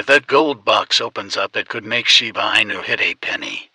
If that gold box opens up, it could make Shiba Inu hit a penny.